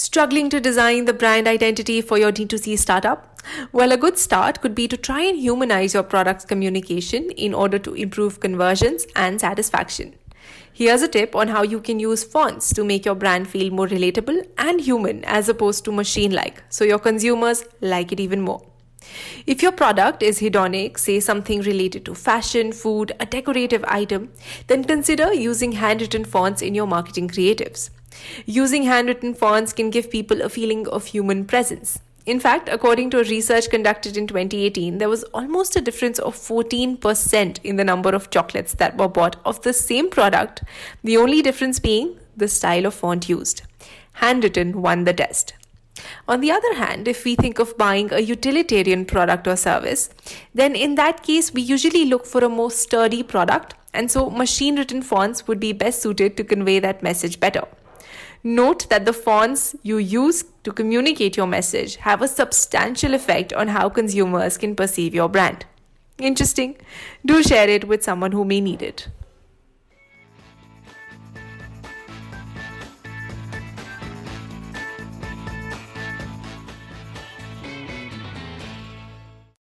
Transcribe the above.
Struggling to design the brand identity for your D2C startup? Well, a good start could be to try and humanize your product's communication in order to improve conversions and satisfaction. Here's a tip on how you can use fonts to make your brand feel more relatable and human as opposed to machine like, so your consumers like it even more. If your product is hedonic, say something related to fashion, food, a decorative item, then consider using handwritten fonts in your marketing creatives. Using handwritten fonts can give people a feeling of human presence. In fact, according to a research conducted in 2018, there was almost a difference of 14% in the number of chocolates that were bought of the same product, the only difference being the style of font used. Handwritten won the test. On the other hand, if we think of buying a utilitarian product or service, then in that case, we usually look for a more sturdy product, and so machine written fonts would be best suited to convey that message better. Note that the fonts you use to communicate your message have a substantial effect on how consumers can perceive your brand. Interesting. Do share it with someone who may need it.